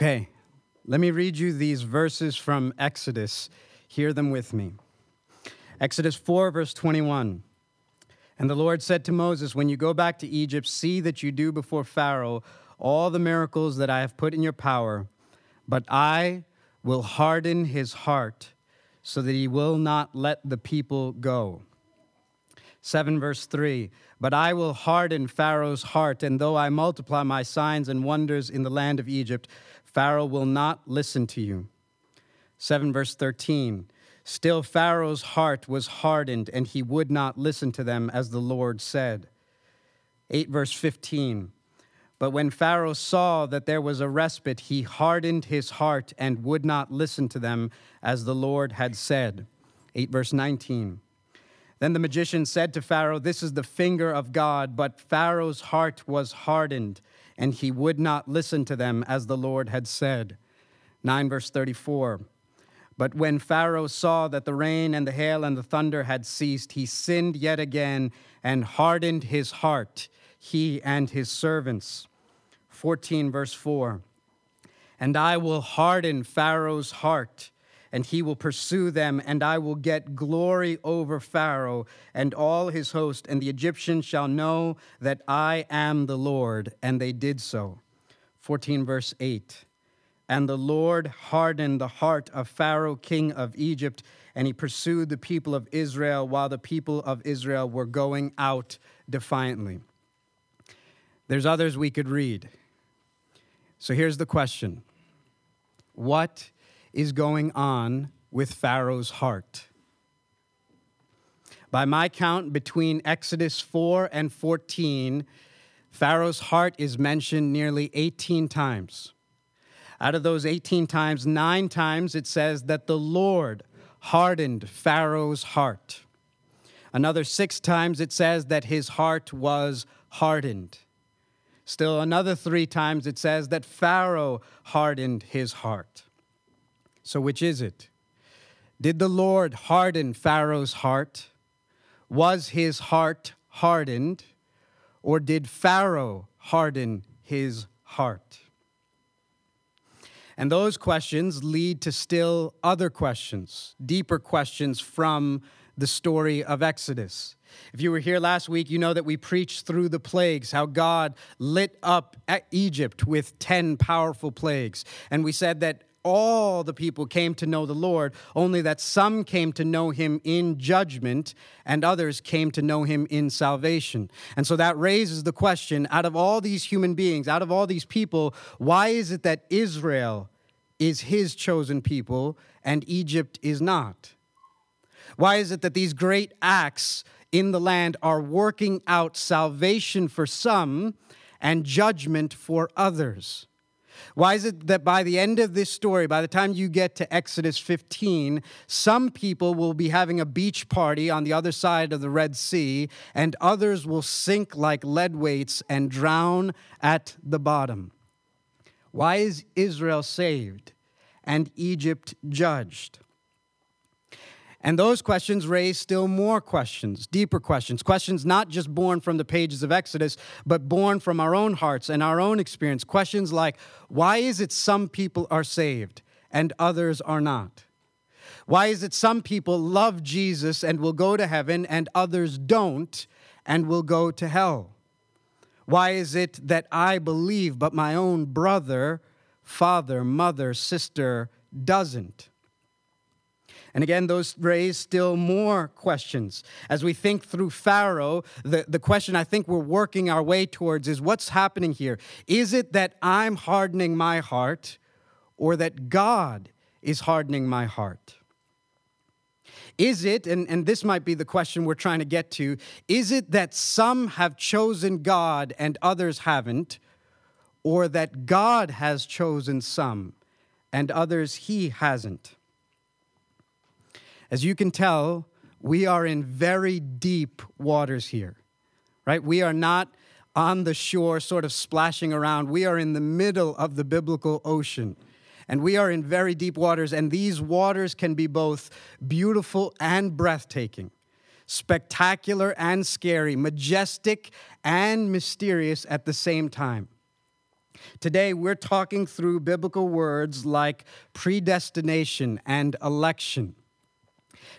Okay, let me read you these verses from Exodus. Hear them with me. Exodus 4, verse 21. And the Lord said to Moses, When you go back to Egypt, see that you do before Pharaoh all the miracles that I have put in your power, but I will harden his heart so that he will not let the people go. 7 verse 3 But I will harden Pharaoh's heart, and though I multiply my signs and wonders in the land of Egypt, Pharaoh will not listen to you. 7 verse 13 Still Pharaoh's heart was hardened, and he would not listen to them, as the Lord said. 8 verse 15 But when Pharaoh saw that there was a respite, he hardened his heart and would not listen to them, as the Lord had said. 8 verse 19 then the magician said to Pharaoh, This is the finger of God. But Pharaoh's heart was hardened, and he would not listen to them as the Lord had said. 9 verse 34. But when Pharaoh saw that the rain and the hail and the thunder had ceased, he sinned yet again and hardened his heart, he and his servants. 14 verse 4. And I will harden Pharaoh's heart and he will pursue them, and I will get glory over Pharaoh and all his host, and the Egyptians shall know that I am the Lord. And they did so. 14, verse 8. And the Lord hardened the heart of Pharaoh, king of Egypt, and he pursued the people of Israel while the people of Israel were going out defiantly. There's others we could read. So here's the question What is going on with Pharaoh's heart. By my count, between Exodus 4 and 14, Pharaoh's heart is mentioned nearly 18 times. Out of those 18 times, nine times it says that the Lord hardened Pharaoh's heart. Another six times it says that his heart was hardened. Still, another three times it says that Pharaoh hardened his heart. So, which is it? Did the Lord harden Pharaoh's heart? Was his heart hardened? Or did Pharaoh harden his heart? And those questions lead to still other questions, deeper questions from the story of Exodus. If you were here last week, you know that we preached through the plagues, how God lit up Egypt with 10 powerful plagues. And we said that all the people came to know the Lord, only that some came to know him in judgment and others came to know him in salvation. And so that raises the question out of all these human beings, out of all these people, why is it that Israel is his chosen people and Egypt is not? Why is it that these great acts in the land are working out salvation for some and judgment for others? Why is it that by the end of this story, by the time you get to Exodus 15, some people will be having a beach party on the other side of the Red Sea, and others will sink like lead weights and drown at the bottom? Why is Israel saved and Egypt judged? And those questions raise still more questions, deeper questions, questions not just born from the pages of Exodus, but born from our own hearts and our own experience. Questions like why is it some people are saved and others are not? Why is it some people love Jesus and will go to heaven and others don't and will go to hell? Why is it that I believe, but my own brother, father, mother, sister doesn't? And again, those raise still more questions. As we think through Pharaoh, the, the question I think we're working our way towards is what's happening here? Is it that I'm hardening my heart or that God is hardening my heart? Is it, and, and this might be the question we're trying to get to, is it that some have chosen God and others haven't, or that God has chosen some and others he hasn't? As you can tell, we are in very deep waters here, right? We are not on the shore, sort of splashing around. We are in the middle of the biblical ocean. And we are in very deep waters, and these waters can be both beautiful and breathtaking, spectacular and scary, majestic and mysterious at the same time. Today, we're talking through biblical words like predestination and election.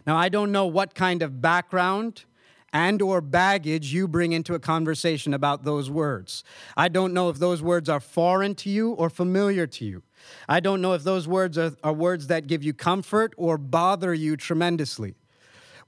Now, I don't know what kind of background and or baggage you bring into a conversation about those words. I don't know if those words are foreign to you or familiar to you. I don't know if those words are, are words that give you comfort or bother you tremendously.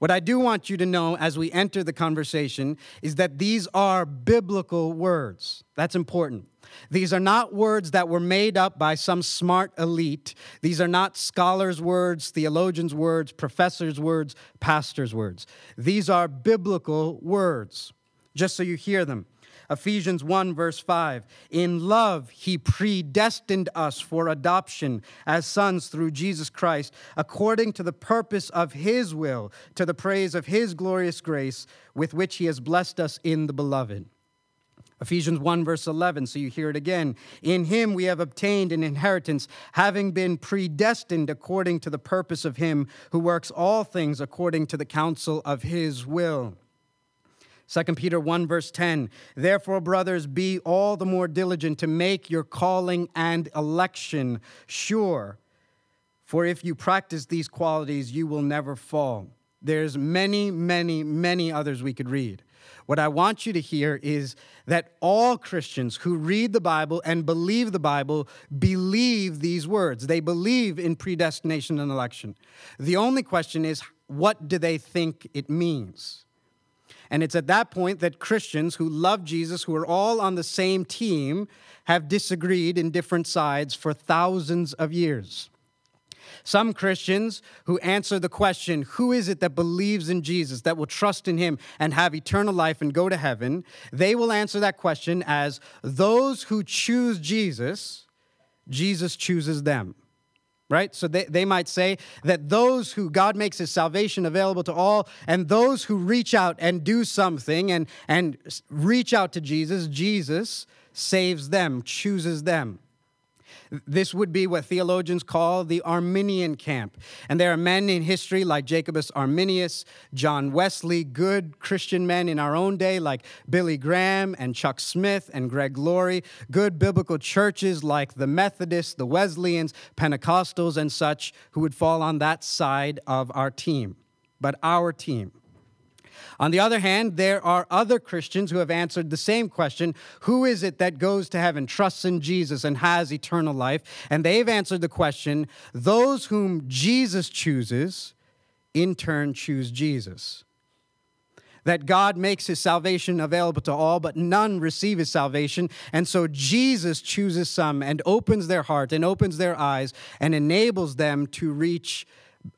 What I do want you to know as we enter the conversation is that these are biblical words. That's important. These are not words that were made up by some smart elite. These are not scholars' words, theologians' words, professors' words, pastors' words. These are biblical words, just so you hear them. Ephesians 1, verse 5. In love, he predestined us for adoption as sons through Jesus Christ, according to the purpose of his will, to the praise of his glorious grace, with which he has blessed us in the beloved. Ephesians 1, verse 11, so you hear it again. In him we have obtained an inheritance, having been predestined according to the purpose of him who works all things according to the counsel of his will. 2 Peter 1, verse 10 Therefore, brothers, be all the more diligent to make your calling and election sure. For if you practice these qualities, you will never fall. There's many, many, many others we could read. What I want you to hear is that all Christians who read the Bible and believe the Bible believe these words. They believe in predestination and election. The only question is, what do they think it means? And it's at that point that Christians who love Jesus, who are all on the same team, have disagreed in different sides for thousands of years. Some Christians who answer the question, who is it that believes in Jesus, that will trust in him and have eternal life and go to heaven, they will answer that question as those who choose Jesus, Jesus chooses them. Right? So they, they might say that those who God makes his salvation available to all, and those who reach out and do something and, and reach out to Jesus, Jesus saves them, chooses them. This would be what theologians call the Arminian camp. And there are men in history like Jacobus Arminius, John Wesley, good Christian men in our own day like Billy Graham and Chuck Smith and Greg Laurie, good biblical churches like the Methodists, the Wesleyans, Pentecostals, and such who would fall on that side of our team. But our team, on the other hand, there are other Christians who have answered the same question Who is it that goes to heaven, trusts in Jesus, and has eternal life? And they've answered the question Those whom Jesus chooses, in turn, choose Jesus. That God makes his salvation available to all, but none receive his salvation. And so Jesus chooses some and opens their heart and opens their eyes and enables them to reach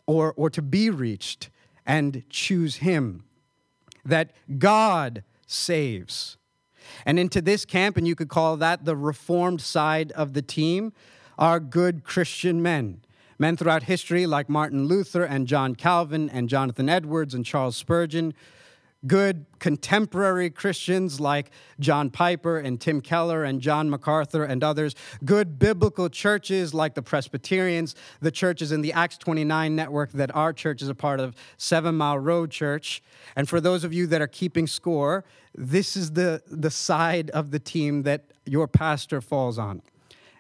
or, or to be reached and choose him that God saves. And into this camp, and you could call that the reformed side of the team, are good Christian men. Men throughout history like Martin Luther and John Calvin and Jonathan Edwards and Charles Spurgeon good contemporary Christians like John Piper and Tim Keller and John MacArthur and others, good biblical churches like the Presbyterians, the churches in the Acts 29 network that our church is a part of, Seven Mile Road Church. And for those of you that are keeping score, this is the, the side of the team that your pastor falls on.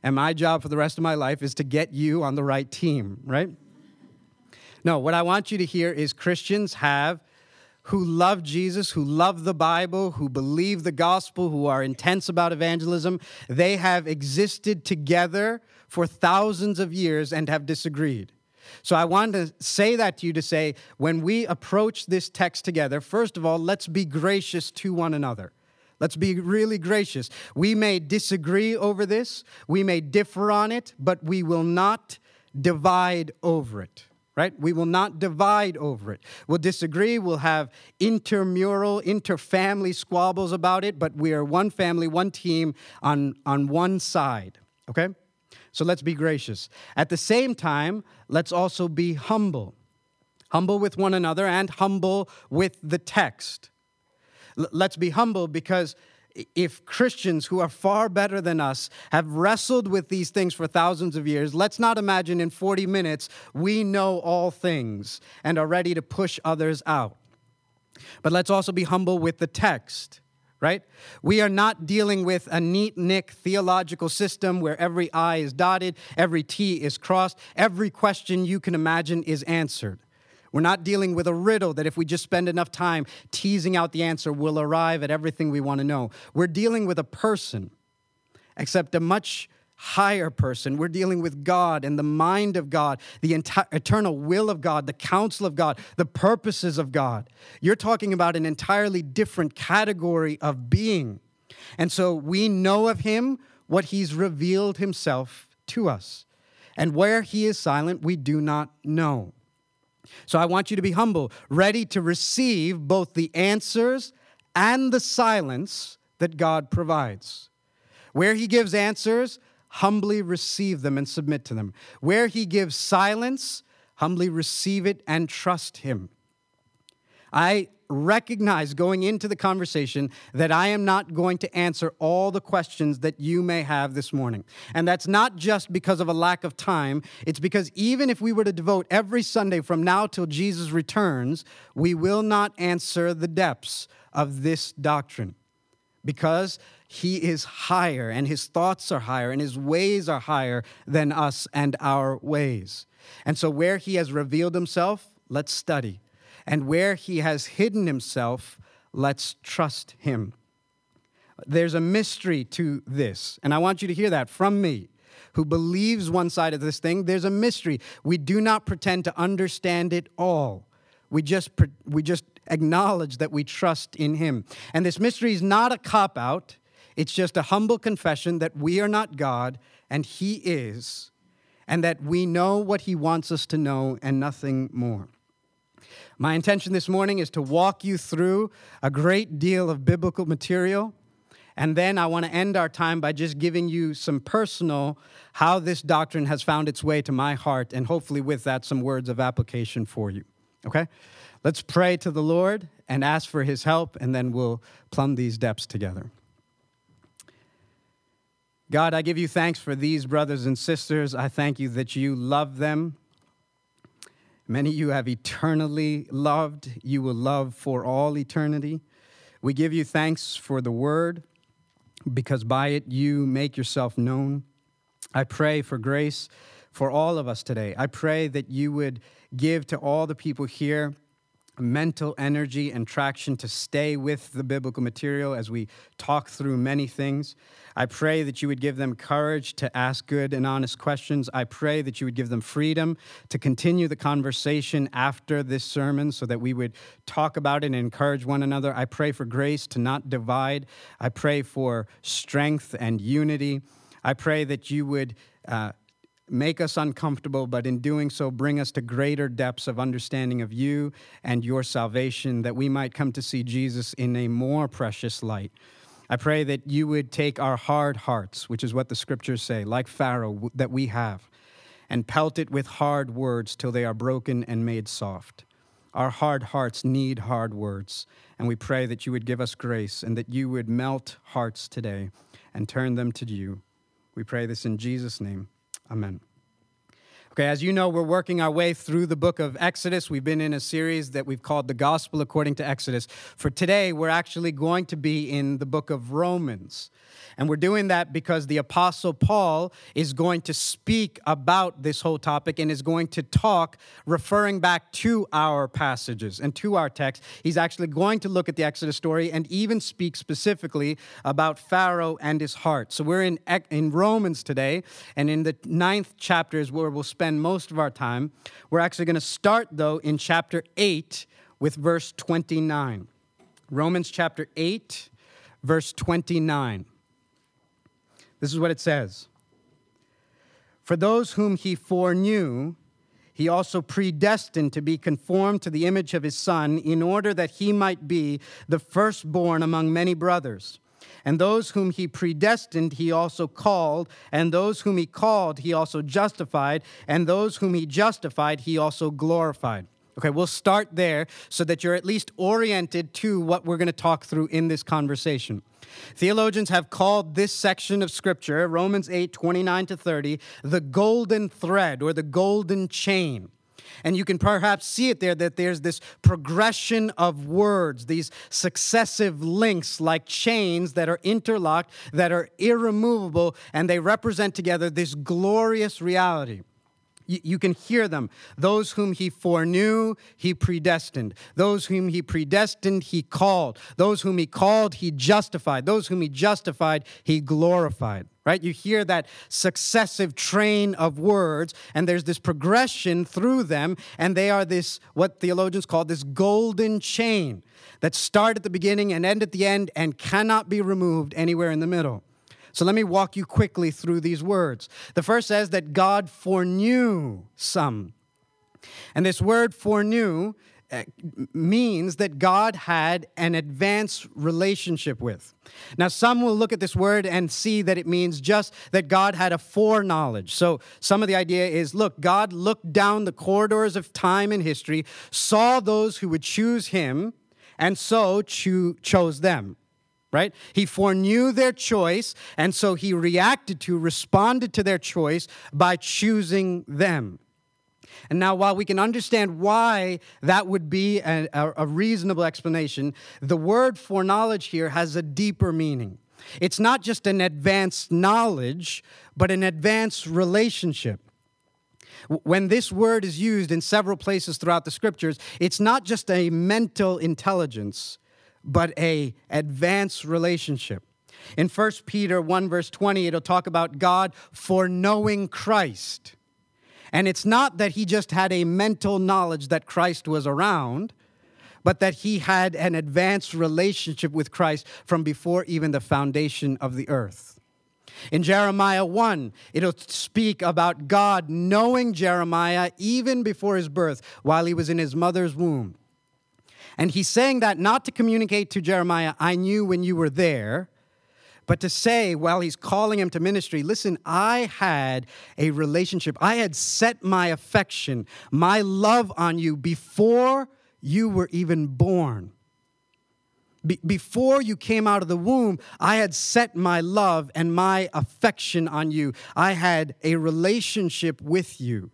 And my job for the rest of my life is to get you on the right team, right? No, what I want you to hear is Christians have who love Jesus, who love the Bible, who believe the gospel, who are intense about evangelism, they have existed together for thousands of years and have disagreed. So I want to say that to you to say, when we approach this text together, first of all, let's be gracious to one another. Let's be really gracious. We may disagree over this, we may differ on it, but we will not divide over it right? We will not divide over it. We'll disagree. We'll have intermural, interfamily squabbles about it, but we are one family, one team on, on one side, okay? So let's be gracious. At the same time, let's also be humble. Humble with one another and humble with the text. L- let's be humble because if Christians who are far better than us have wrestled with these things for thousands of years, let's not imagine in 40 minutes we know all things and are ready to push others out. But let's also be humble with the text, right? We are not dealing with a neat nick theological system where every I is dotted, every T is crossed, every question you can imagine is answered. We're not dealing with a riddle that if we just spend enough time teasing out the answer, we'll arrive at everything we want to know. We're dealing with a person, except a much higher person. We're dealing with God and the mind of God, the enti- eternal will of God, the counsel of God, the purposes of God. You're talking about an entirely different category of being. And so we know of him what he's revealed himself to us. And where he is silent, we do not know. So I want you to be humble, ready to receive both the answers and the silence that God provides. Where He gives answers, humbly receive them and submit to them. Where He gives silence, humbly receive it and trust Him. I recognize going into the conversation that I am not going to answer all the questions that you may have this morning. And that's not just because of a lack of time, it's because even if we were to devote every Sunday from now till Jesus returns, we will not answer the depths of this doctrine because he is higher and his thoughts are higher and his ways are higher than us and our ways. And so, where he has revealed himself, let's study and where he has hidden himself, let's trust him. There's a mystery to this, and I want you to hear that from me, who believes one side of this thing. There's a mystery. We do not pretend to understand it all. We just, we just acknowledge that we trust in him. And this mystery is not a cop out, it's just a humble confession that we are not God and he is, and that we know what he wants us to know and nothing more. My intention this morning is to walk you through a great deal of biblical material. And then I want to end our time by just giving you some personal how this doctrine has found its way to my heart, and hopefully, with that, some words of application for you. Okay? Let's pray to the Lord and ask for his help, and then we'll plumb these depths together. God, I give you thanks for these brothers and sisters. I thank you that you love them Many you have eternally loved, you will love for all eternity. We give you thanks for the word, because by it you make yourself known. I pray for grace for all of us today. I pray that you would give to all the people here mental energy and traction to stay with the biblical material as we talk through many things. I pray that you would give them courage to ask good and honest questions. I pray that you would give them freedom to continue the conversation after this sermon so that we would talk about it and encourage one another. I pray for grace to not divide. I pray for strength and unity. I pray that you would. Uh, make us uncomfortable, but in doing so, bring us to greater depths of understanding of you and your salvation, that we might come to see Jesus in a more precious light. I pray that you would take our hard hearts, which is what the scriptures say, like Pharaoh that we have, and pelt it with hard words till they are broken and made soft. Our hard hearts need hard words, and we pray that you would give us grace and that you would melt hearts today and turn them to you. We pray this in Jesus' name. Amen. Okay, as you know, we're working our way through the book of Exodus. We've been in a series that we've called The Gospel According to Exodus. For today, we're actually going to be in the book of Romans. And we're doing that because the Apostle Paul is going to speak about this whole topic and is going to talk referring back to our passages and to our text. He's actually going to look at the Exodus story and even speak specifically about Pharaoh and his heart. So we're in, in Romans today, and in the ninth chapter is where we'll spend most of our time. We're actually going to start, though, in chapter 8 with verse 29. Romans chapter 8, verse 29. This is what it says For those whom he foreknew, he also predestined to be conformed to the image of his Son, in order that he might be the firstborn among many brothers. And those whom he predestined, he also called. And those whom he called, he also justified. And those whom he justified, he also glorified. Okay, we'll start there so that you're at least oriented to what we're going to talk through in this conversation. Theologians have called this section of Scripture, Romans 8 29 to 30, the golden thread or the golden chain. And you can perhaps see it there that there's this progression of words, these successive links like chains that are interlocked, that are irremovable, and they represent together this glorious reality. You, can hear them. Those whom he foreknew, he predestined. Those whom he predestined, he called. Those whom he called, he justified. Those whom he justified, he glorified. Right? You hear that successive train of words, and there's this progression through them, and they are this, what theologians call this golden chain that start at the beginning and end at the end and cannot be removed anywhere in the middle. So let me walk you quickly through these words. The first says that God foreknew some. And this word foreknew uh, means that God had an advanced relationship with. Now, some will look at this word and see that it means just that God had a foreknowledge. So, some of the idea is look, God looked down the corridors of time and history, saw those who would choose him, and so cho- chose them right? He foreknew their choice, and so he reacted to, responded to their choice by choosing them. And now, while we can understand why that would be a, a, reasonable explanation, the word foreknowledge here has a deeper meaning. It's not just an advanced knowledge, but an advanced relationship. When this word is used in several places throughout the scriptures, it's not just a mental intelligence, but a advanced relationship. In 1 Peter 1 verse 20 it'll talk about God foreknowing Christ. And it's not that he just had a mental knowledge that Christ was around, but that he had an advanced relationship with Christ from before even the foundation of the earth. In Jeremiah 1, it'll speak about God knowing Jeremiah even before his birth, while he was in his mother's womb. And he's saying that not to communicate to Jeremiah, I knew when you were there, but to say, while he's calling him to ministry, listen, I had a relationship. I had set my affection, my love on you before you were even born. Be- before you came out of the womb, I had set my love and my affection on you. I had a relationship with you.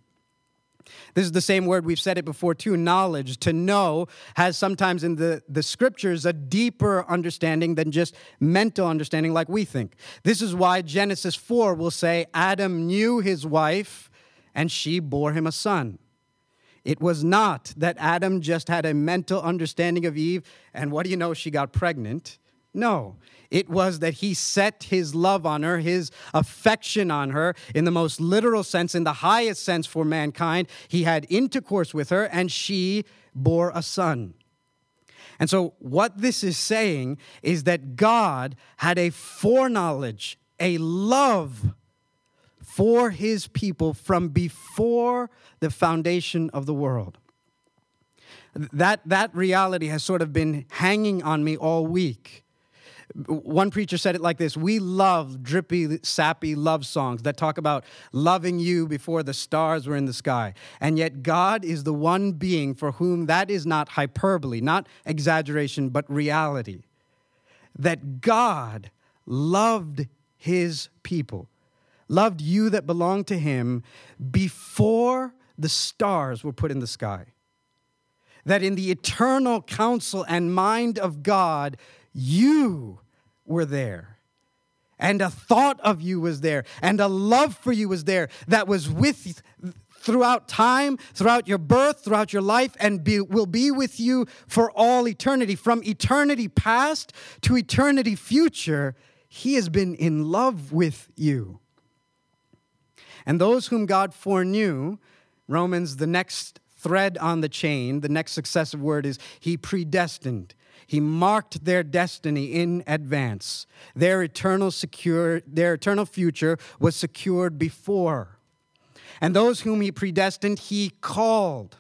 This is the same word we've said it before too knowledge. To know has sometimes in the, the scriptures a deeper understanding than just mental understanding like we think. This is why Genesis 4 will say Adam knew his wife and she bore him a son. It was not that Adam just had a mental understanding of Eve and what do you know, she got pregnant. No, it was that he set his love on her, his affection on her, in the most literal sense, in the highest sense for mankind. He had intercourse with her, and she bore a son. And so, what this is saying is that God had a foreknowledge, a love for his people from before the foundation of the world. That, that reality has sort of been hanging on me all week one preacher said it like this We love drippy, sappy love songs that talk about loving you before the stars were in the sky. And yet, God is the one being for whom that is not hyperbole, not exaggeration, but reality. That God loved his people, loved you that belonged to him before the stars were put in the sky. That in the eternal counsel and mind of God, you were there. And a thought of you was there, and a love for you was there that was with throughout time, throughout your birth, throughout your life, and be, will be with you for all eternity. From eternity past to eternity future, He has been in love with you. And those whom God foreknew, Romans, the next thread on the chain, the next successive word is He predestined. He marked their destiny in advance. Their eternal secure, their eternal future was secured before. And those whom he predestined, he called.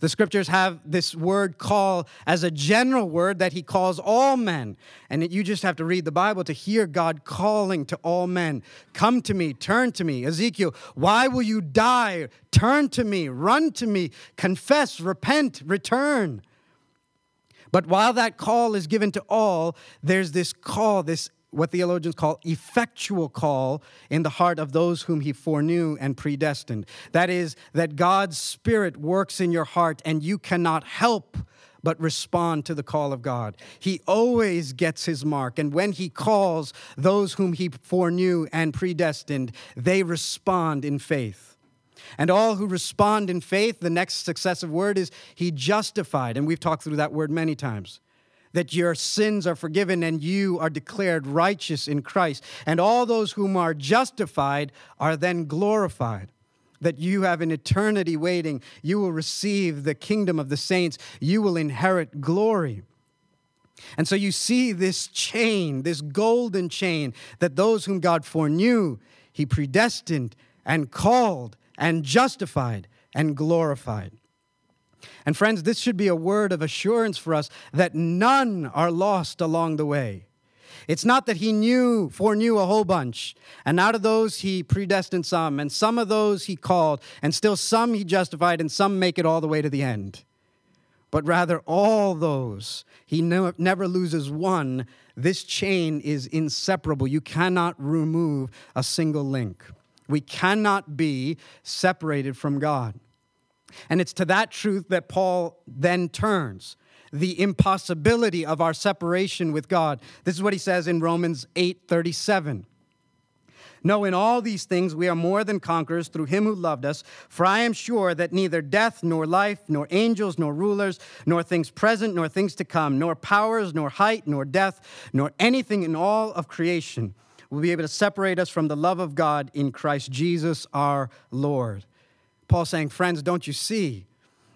The scriptures have this word call as a general word that he calls all men. And you just have to read the Bible to hear God calling to all men Come to me, turn to me. Ezekiel, why will you die? Turn to me, run to me, confess, repent, return. But while that call is given to all, there's this call, this what theologians call effectual call in the heart of those whom he foreknew and predestined. That is, that God's Spirit works in your heart and you cannot help but respond to the call of God. He always gets his mark. And when he calls those whom he foreknew and predestined, they respond in faith. And all who respond in faith, the next successive word is he justified. And we've talked through that word many times that your sins are forgiven and you are declared righteous in Christ. And all those whom are justified are then glorified. That you have an eternity waiting. You will receive the kingdom of the saints. You will inherit glory. And so you see this chain, this golden chain, that those whom God foreknew, he predestined and called and justified and glorified. And friends, this should be a word of assurance for us that none are lost along the way. It's not that he knew, foreknew a whole bunch, and out of those he predestined some, and some of those he called, and still some he justified, and some make it all the way to the end. But rather, all those, he never loses one. This chain is inseparable. You cannot remove a single link. We cannot be separated from God. And it's to that truth that Paul then turns the impossibility of our separation with God. This is what he says in Romans 8 37. No, in all these things we are more than conquerors through him who loved us. For I am sure that neither death, nor life, nor angels, nor rulers, nor things present, nor things to come, nor powers, nor height, nor death, nor anything in all of creation will be able to separate us from the love of God in Christ Jesus our Lord. Paul saying, Friends, don't you see?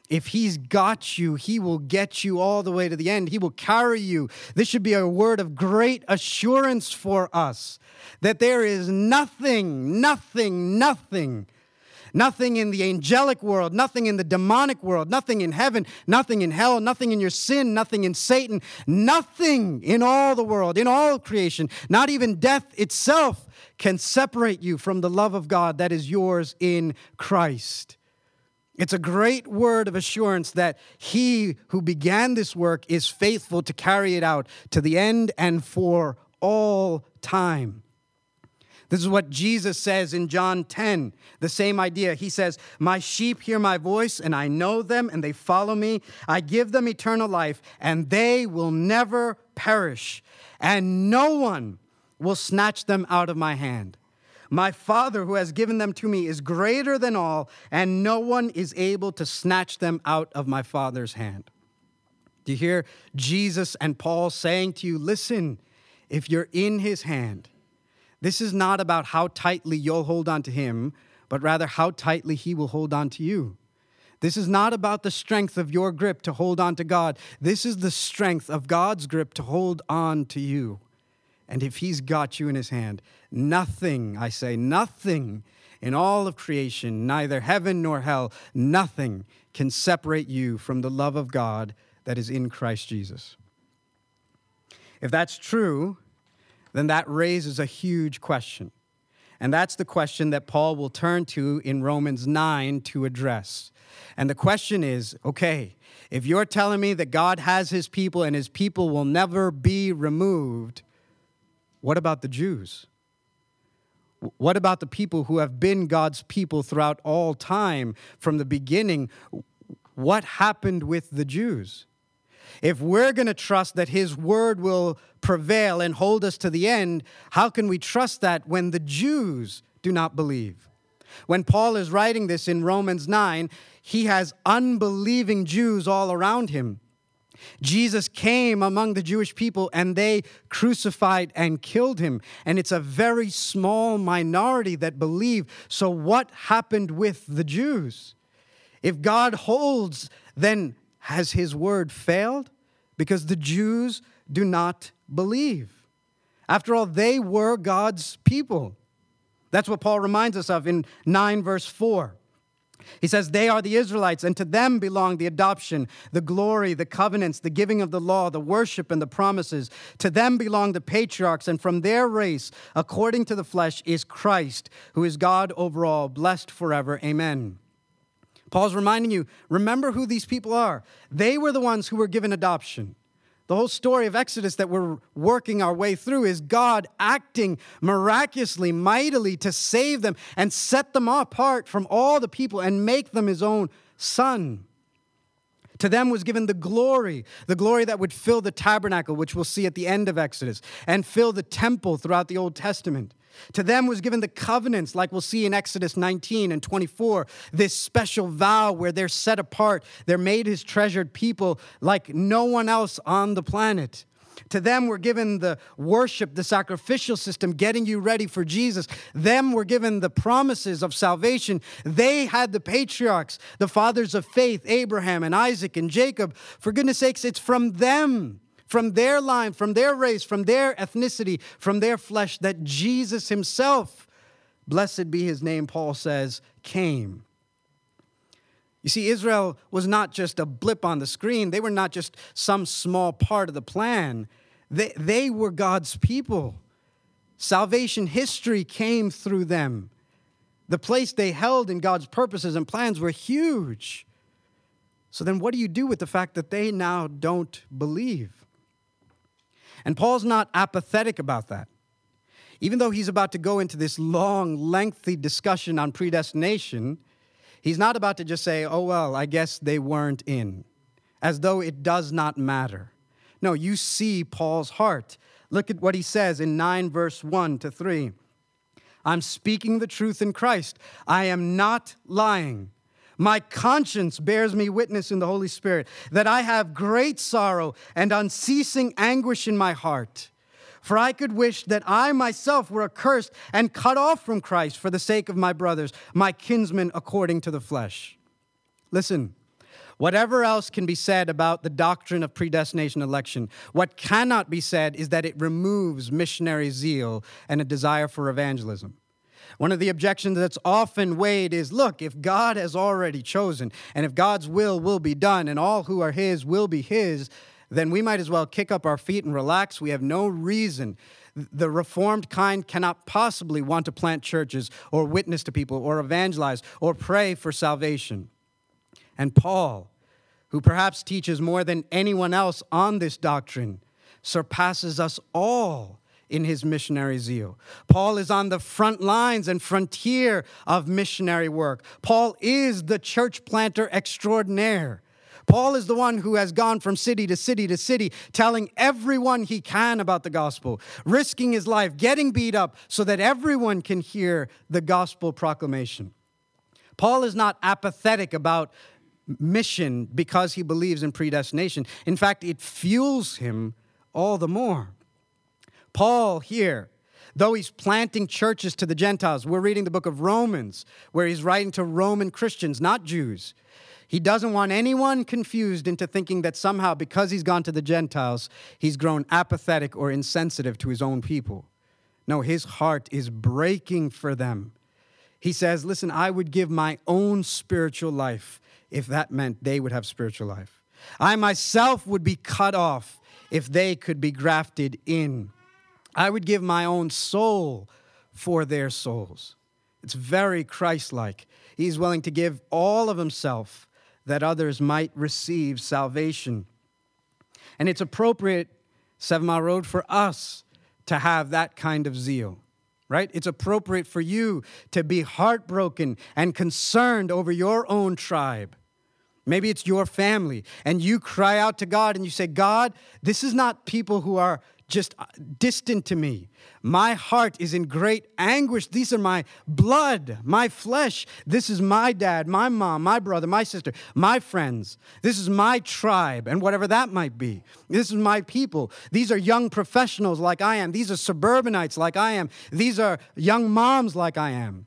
If he's got you, he will get you all the way to the end. He will carry you. This should be a word of great assurance for us that there is nothing, nothing, nothing, nothing in the angelic world, nothing in the demonic world, nothing in heaven, nothing in hell, nothing in your sin, nothing in Satan, nothing in all the world, in all creation, not even death itself can separate you from the love of God that is yours in Christ. It's a great word of assurance that he who began this work is faithful to carry it out to the end and for all time. This is what Jesus says in John 10, the same idea. He says, My sheep hear my voice, and I know them, and they follow me. I give them eternal life, and they will never perish, and no one will snatch them out of my hand. My Father, who has given them to me, is greater than all, and no one is able to snatch them out of my Father's hand. Do you hear Jesus and Paul saying to you, Listen, if you're in his hand, this is not about how tightly you'll hold on to him, but rather how tightly he will hold on to you. This is not about the strength of your grip to hold on to God. This is the strength of God's grip to hold on to you. And if he's got you in his hand, nothing, I say, nothing in all of creation, neither heaven nor hell, nothing can separate you from the love of God that is in Christ Jesus. If that's true, then that raises a huge question. And that's the question that Paul will turn to in Romans 9 to address. And the question is okay, if you're telling me that God has his people and his people will never be removed, what about the Jews? What about the people who have been God's people throughout all time from the beginning? What happened with the Jews? If we're going to trust that His word will prevail and hold us to the end, how can we trust that when the Jews do not believe? When Paul is writing this in Romans 9, he has unbelieving Jews all around him. Jesus came among the Jewish people and they crucified and killed him. And it's a very small minority that believe. So, what happened with the Jews? If God holds, then has his word failed? Because the Jews do not believe. After all, they were God's people. That's what Paul reminds us of in 9, verse 4. He says, They are the Israelites, and to them belong the adoption, the glory, the covenants, the giving of the law, the worship, and the promises. To them belong the patriarchs, and from their race, according to the flesh, is Christ, who is God over all, blessed forever. Amen. Paul's reminding you remember who these people are. They were the ones who were given adoption. The whole story of Exodus that we're working our way through is God acting miraculously, mightily to save them and set them apart from all the people and make them his own son. To them was given the glory, the glory that would fill the tabernacle, which we'll see at the end of Exodus, and fill the temple throughout the Old Testament. To them was given the covenants, like we'll see in Exodus 19 and 24, this special vow where they're set apart. They're made his treasured people like no one else on the planet. To them were given the worship, the sacrificial system, getting you ready for Jesus. Them were given the promises of salvation. They had the patriarchs, the fathers of faith, Abraham and Isaac and Jacob. For goodness sakes, it's from them from their line, from their race, from their ethnicity, from their flesh, that Jesus himself, blessed be his name, Paul says, came. You see, Israel was not just a blip on the screen, they were not just some small part of the plan, they, they were God's people. Salvation history came through them. The place they held in God's purposes and plans were huge. So then, what do you do with the fact that they now don't believe? And Paul's not apathetic about that. Even though he's about to go into this long, lengthy discussion on predestination, he's not about to just say, oh, well, I guess they weren't in, as though it does not matter. No, you see Paul's heart. Look at what he says in 9, verse 1 to 3. I'm speaking the truth in Christ. I am not lying. My conscience bears me witness in the Holy Spirit that I have great sorrow and unceasing anguish in my heart. For I could wish that I myself were accursed and cut off from Christ for the sake of my brothers, my kinsmen according to the flesh. Listen, whatever else can be said about the doctrine of predestination election, what cannot be said is that it removes missionary zeal and a desire for evangelism. One of the objections that's often weighed is look, if God has already chosen, and if God's will will be done, and all who are His will be His, then we might as well kick up our feet and relax. We have no reason. The reformed kind cannot possibly want to plant churches or witness to people or evangelize or pray for salvation. And Paul, who perhaps teaches more than anyone else on this doctrine, surpasses us all in his missionary zeal. Paul is on the front lines and frontier of missionary work. Paul is the church planter extraordinaire. Paul is the one who has gone from city to city to city, telling everyone he can about the gospel, risking his life, getting beat up so that everyone can hear the gospel proclamation. Paul is not apathetic about mission because he believes in predestination. In fact, it fuels him all the more. Paul here, though he's planting churches to the Gentiles, we're reading the book of Romans, where he's writing to Roman Christians, not Jews. He doesn't want anyone confused into thinking that somehow, because he's gone to the Gentiles, he's grown apathetic or insensitive to his own people. No, his heart is breaking for them. He says, Listen, I would give my own spiritual life if that meant they would have spiritual life. I myself would be cut off if they could be grafted in. I would give my own soul for their souls. It's very Christ like. He's willing to give all of himself that others might receive salvation. And it's appropriate, Seven Mile Road, for us to have that kind of zeal, right? It's appropriate for you to be heartbroken and concerned over your own tribe. Maybe it's your family, and you cry out to God and you say, God, this is not people who are just uh, distant to me. My heart is in great anguish. These are my blood, my flesh. This is my dad, my mom, my brother, my sister, my friends. This is my tribe, and whatever that might be. This is my people. These are young professionals like I am. These are suburbanites like I am. These are young moms like I am.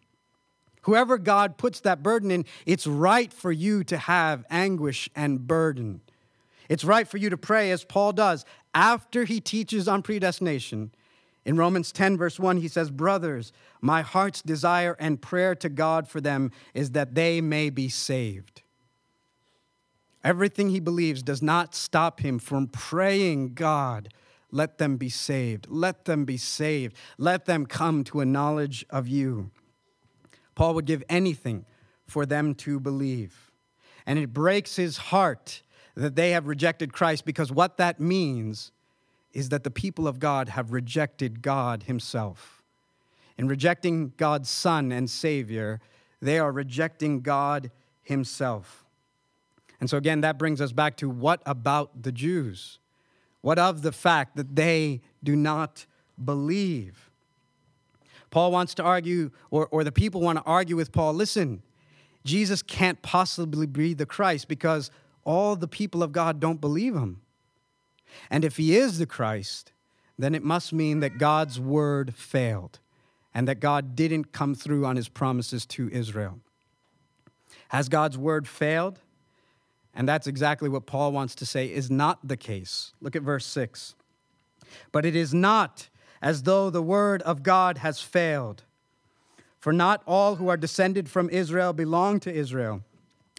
Whoever God puts that burden in, it's right for you to have anguish and burden. It's right for you to pray as Paul does after he teaches on predestination. In Romans 10, verse 1, he says, Brothers, my heart's desire and prayer to God for them is that they may be saved. Everything he believes does not stop him from praying, God, let them be saved. Let them be saved. Let them come to a knowledge of you. Paul would give anything for them to believe. And it breaks his heart that they have rejected Christ because what that means is that the people of God have rejected God Himself. In rejecting God's Son and Savior, they are rejecting God Himself. And so, again, that brings us back to what about the Jews? What of the fact that they do not believe? Paul wants to argue, or, or the people want to argue with Paul listen, Jesus can't possibly be the Christ because all the people of God don't believe him. And if he is the Christ, then it must mean that God's word failed and that God didn't come through on his promises to Israel. Has God's word failed? And that's exactly what Paul wants to say is not the case. Look at verse 6. But it is not as though the word of God has failed. For not all who are descended from Israel belong to Israel.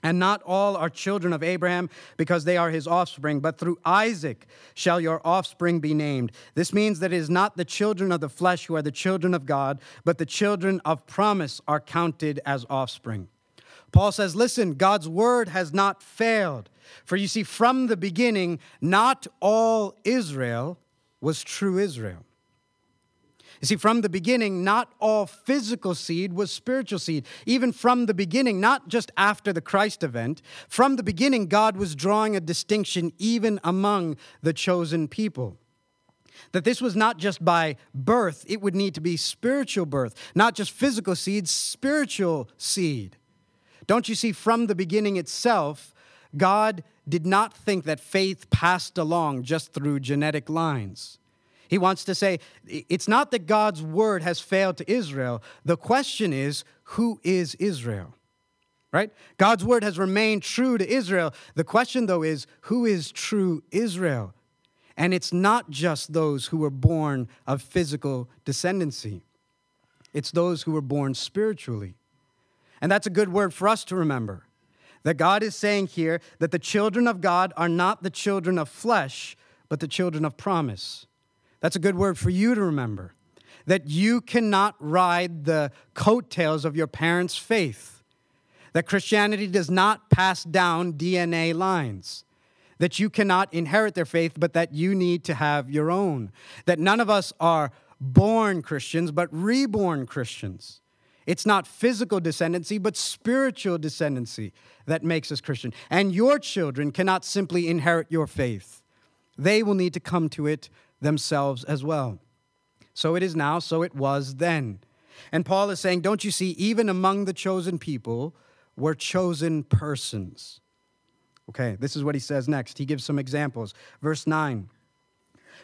And not all are children of Abraham because they are his offspring, but through Isaac shall your offspring be named. This means that it is not the children of the flesh who are the children of God, but the children of promise are counted as offspring. Paul says, Listen, God's word has not failed. For you see, from the beginning, not all Israel was true Israel. You see, from the beginning, not all physical seed was spiritual seed. Even from the beginning, not just after the Christ event, from the beginning, God was drawing a distinction even among the chosen people. That this was not just by birth, it would need to be spiritual birth, not just physical seed, spiritual seed. Don't you see, from the beginning itself, God did not think that faith passed along just through genetic lines. He wants to say it's not that God's word has failed to Israel. The question is, who is Israel? Right? God's word has remained true to Israel. The question, though, is who is true Israel? And it's not just those who were born of physical descendancy, it's those who were born spiritually. And that's a good word for us to remember. That God is saying here that the children of God are not the children of flesh, but the children of promise. That's a good word for you to remember. That you cannot ride the coattails of your parents' faith. That Christianity does not pass down DNA lines. That you cannot inherit their faith, but that you need to have your own. That none of us are born Christians, but reborn Christians. It's not physical descendancy, but spiritual descendancy that makes us Christian. And your children cannot simply inherit your faith, they will need to come to it themselves as well. So it is now, so it was then. And Paul is saying, Don't you see, even among the chosen people were chosen persons. Okay, this is what he says next. He gives some examples. Verse 9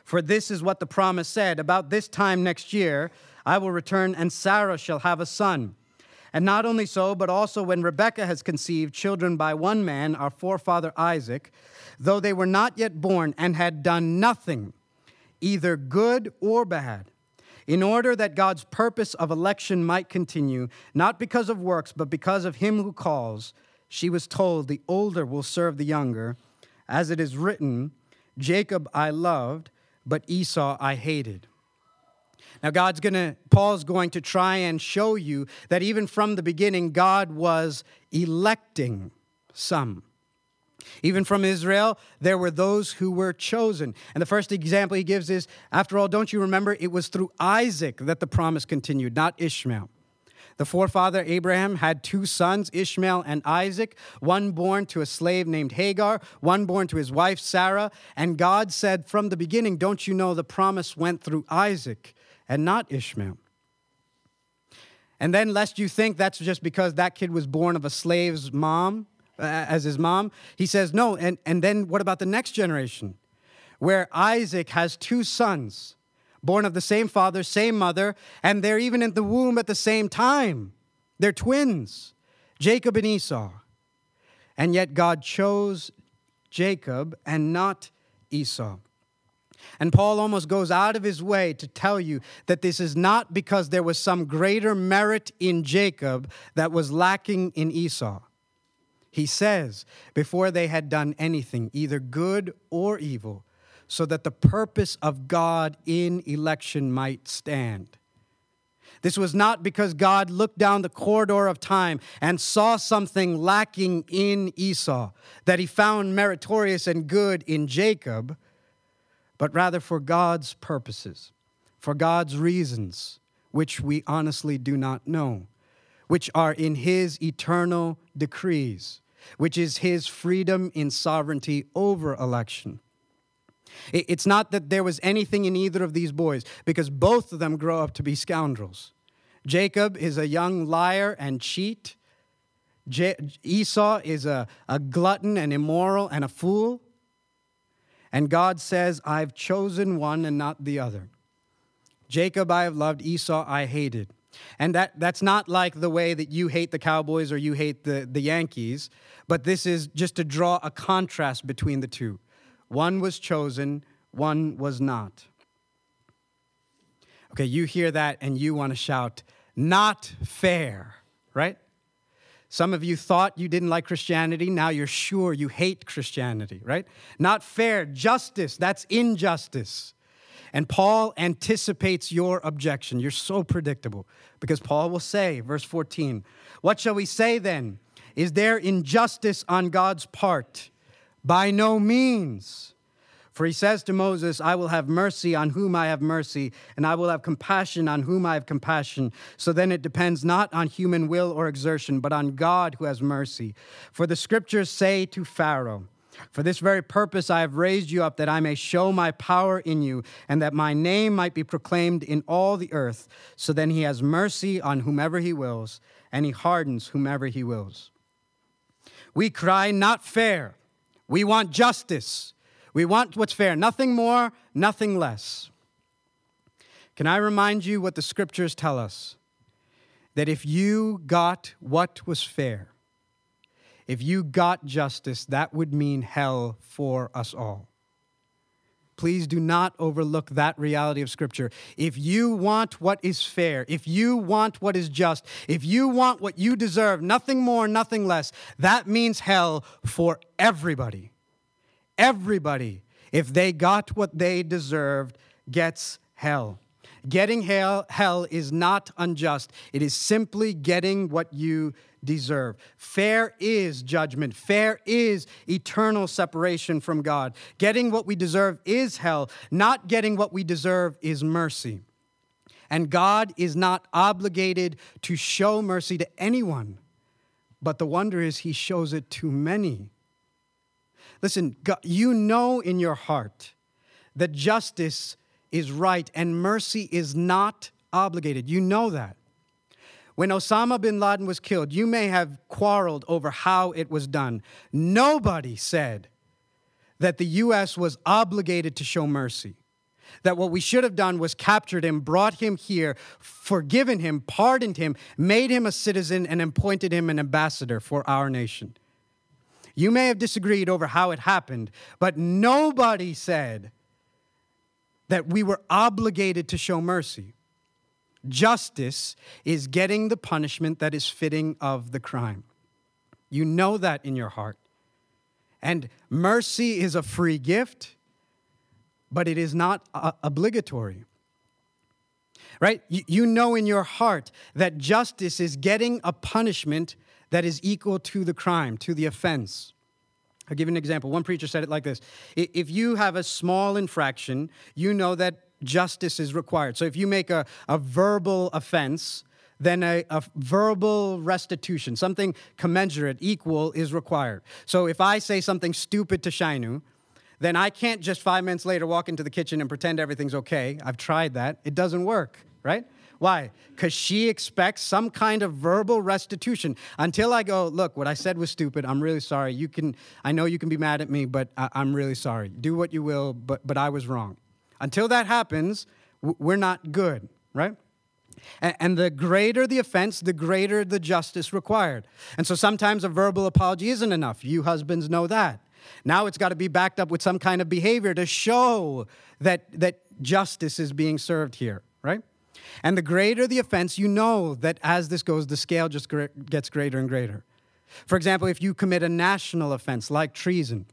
For this is what the promise said About this time next year, I will return, and Sarah shall have a son. And not only so, but also when Rebekah has conceived children by one man, our forefather Isaac, though they were not yet born and had done nothing, either good or bad, in order that God's purpose of election might continue, not because of works, but because of him who calls, she was told, The older will serve the younger. As it is written, Jacob I loved, but Esau I hated. Now, God's going to, Paul's going to try and show you that even from the beginning, God was electing some. Even from Israel, there were those who were chosen. And the first example he gives is after all, don't you remember? It was through Isaac that the promise continued, not Ishmael. The forefather Abraham had two sons, Ishmael and Isaac, one born to a slave named Hagar, one born to his wife Sarah. And God said from the beginning, Don't you know the promise went through Isaac? and not Ishmael. And then, lest you think that's just because that kid was born of a slave's mom, as his mom, he says, no. And, and then, what about the next generation? Where Isaac has two sons, born of the same father, same mother, and they're even in the womb at the same time. They're twins, Jacob and Esau. And yet, God chose Jacob and not Esau. And Paul almost goes out of his way to tell you that this is not because there was some greater merit in Jacob that was lacking in Esau. He says, before they had done anything, either good or evil, so that the purpose of God in election might stand. This was not because God looked down the corridor of time and saw something lacking in Esau that he found meritorious and good in Jacob, but rather for God's purposes, for God's reasons, which we honestly do not know, which are in his eternal decrees, which is his freedom in sovereignty over election. It's not that there was anything in either of these boys, because both of them grow up to be scoundrels. Jacob is a young liar and cheat. Je- Esau is a, a glutton and immoral and a fool. And God says, I've chosen one and not the other. Jacob I have loved, Esau I hated. And that, that's not like the way that you hate the Cowboys or you hate the, the Yankees, but this is just to draw a contrast between the two. One was chosen, one was not. Okay, you hear that and you want to shout, not fair, right? Some of you thought you didn't like Christianity. Now you're sure you hate Christianity, right? Not fair. Justice. That's injustice. And Paul anticipates your objection. You're so predictable because Paul will say, verse 14, What shall we say then? Is there injustice on God's part? By no means. For he says to Moses, I will have mercy on whom I have mercy, and I will have compassion on whom I have compassion. So then it depends not on human will or exertion, but on God who has mercy. For the scriptures say to Pharaoh, for this very purpose I have raised you up, that I may show my power in you, and that my name might be proclaimed in all the earth. So then he has mercy on whomever he wills, and he hardens whomever he wills. We cry, not fair. We want justice. We want what's fair, nothing more, nothing less. Can I remind you what the scriptures tell us? That if you got what was fair, if you got justice, that would mean hell for us all. Please do not overlook that reality of Scripture. If you want what is fair, if you want what is just, if you want what you deserve, nothing more, nothing less, that means hell for everybody. Everybody, if they got what they deserved, gets hell. Getting hell, hell is not unjust. It is simply getting what you deserve. Fair is judgment. Fair is eternal separation from God. Getting what we deserve is hell. Not getting what we deserve is mercy. And God is not obligated to show mercy to anyone. But the wonder is, He shows it to many. Listen, you know in your heart that justice is right and mercy is not obligated. You know that. When Osama bin Laden was killed, you may have quarreled over how it was done. Nobody said that the U.S. was obligated to show mercy. That what we should have done was captured him, brought him here, forgiven him, pardoned him, made him a citizen, and appointed him an ambassador for our nation. You may have disagreed over how it happened, but nobody said that we were obligated to show mercy. Justice is getting the punishment that is fitting of the crime. You know that in your heart. And mercy is a free gift, but it is not uh, obligatory. Right? You know in your heart that justice is getting a punishment that is equal to the crime, to the offense. I'll give you an example. One preacher said it like this If you have a small infraction, you know that justice is required. So if you make a, a verbal offense, then a, a, verbal restitution, something commensurate, equal, is required. So if I say something stupid to Shainu, then I can't just five minutes later walk into the kitchen and pretend everything's okay. I've tried that. It doesn't work, right? Why? Because she expects some kind of verbal restitution. Until I go, look, what I said was stupid. I'm really sorry. You can, I know you can be mad at me, but I, am really sorry. Do what you will, but, but I was wrong. Until that happens, we're not good, right? And the greater the offense, the greater the justice required. And so sometimes a verbal apology isn't enough. You husbands know that. Now it's got to be backed up with some kind of behavior to show that, that justice is being served here, right? And the greater the offense, you know that as this goes, the scale just gets greater and greater. For example, if you commit a national offense like treason,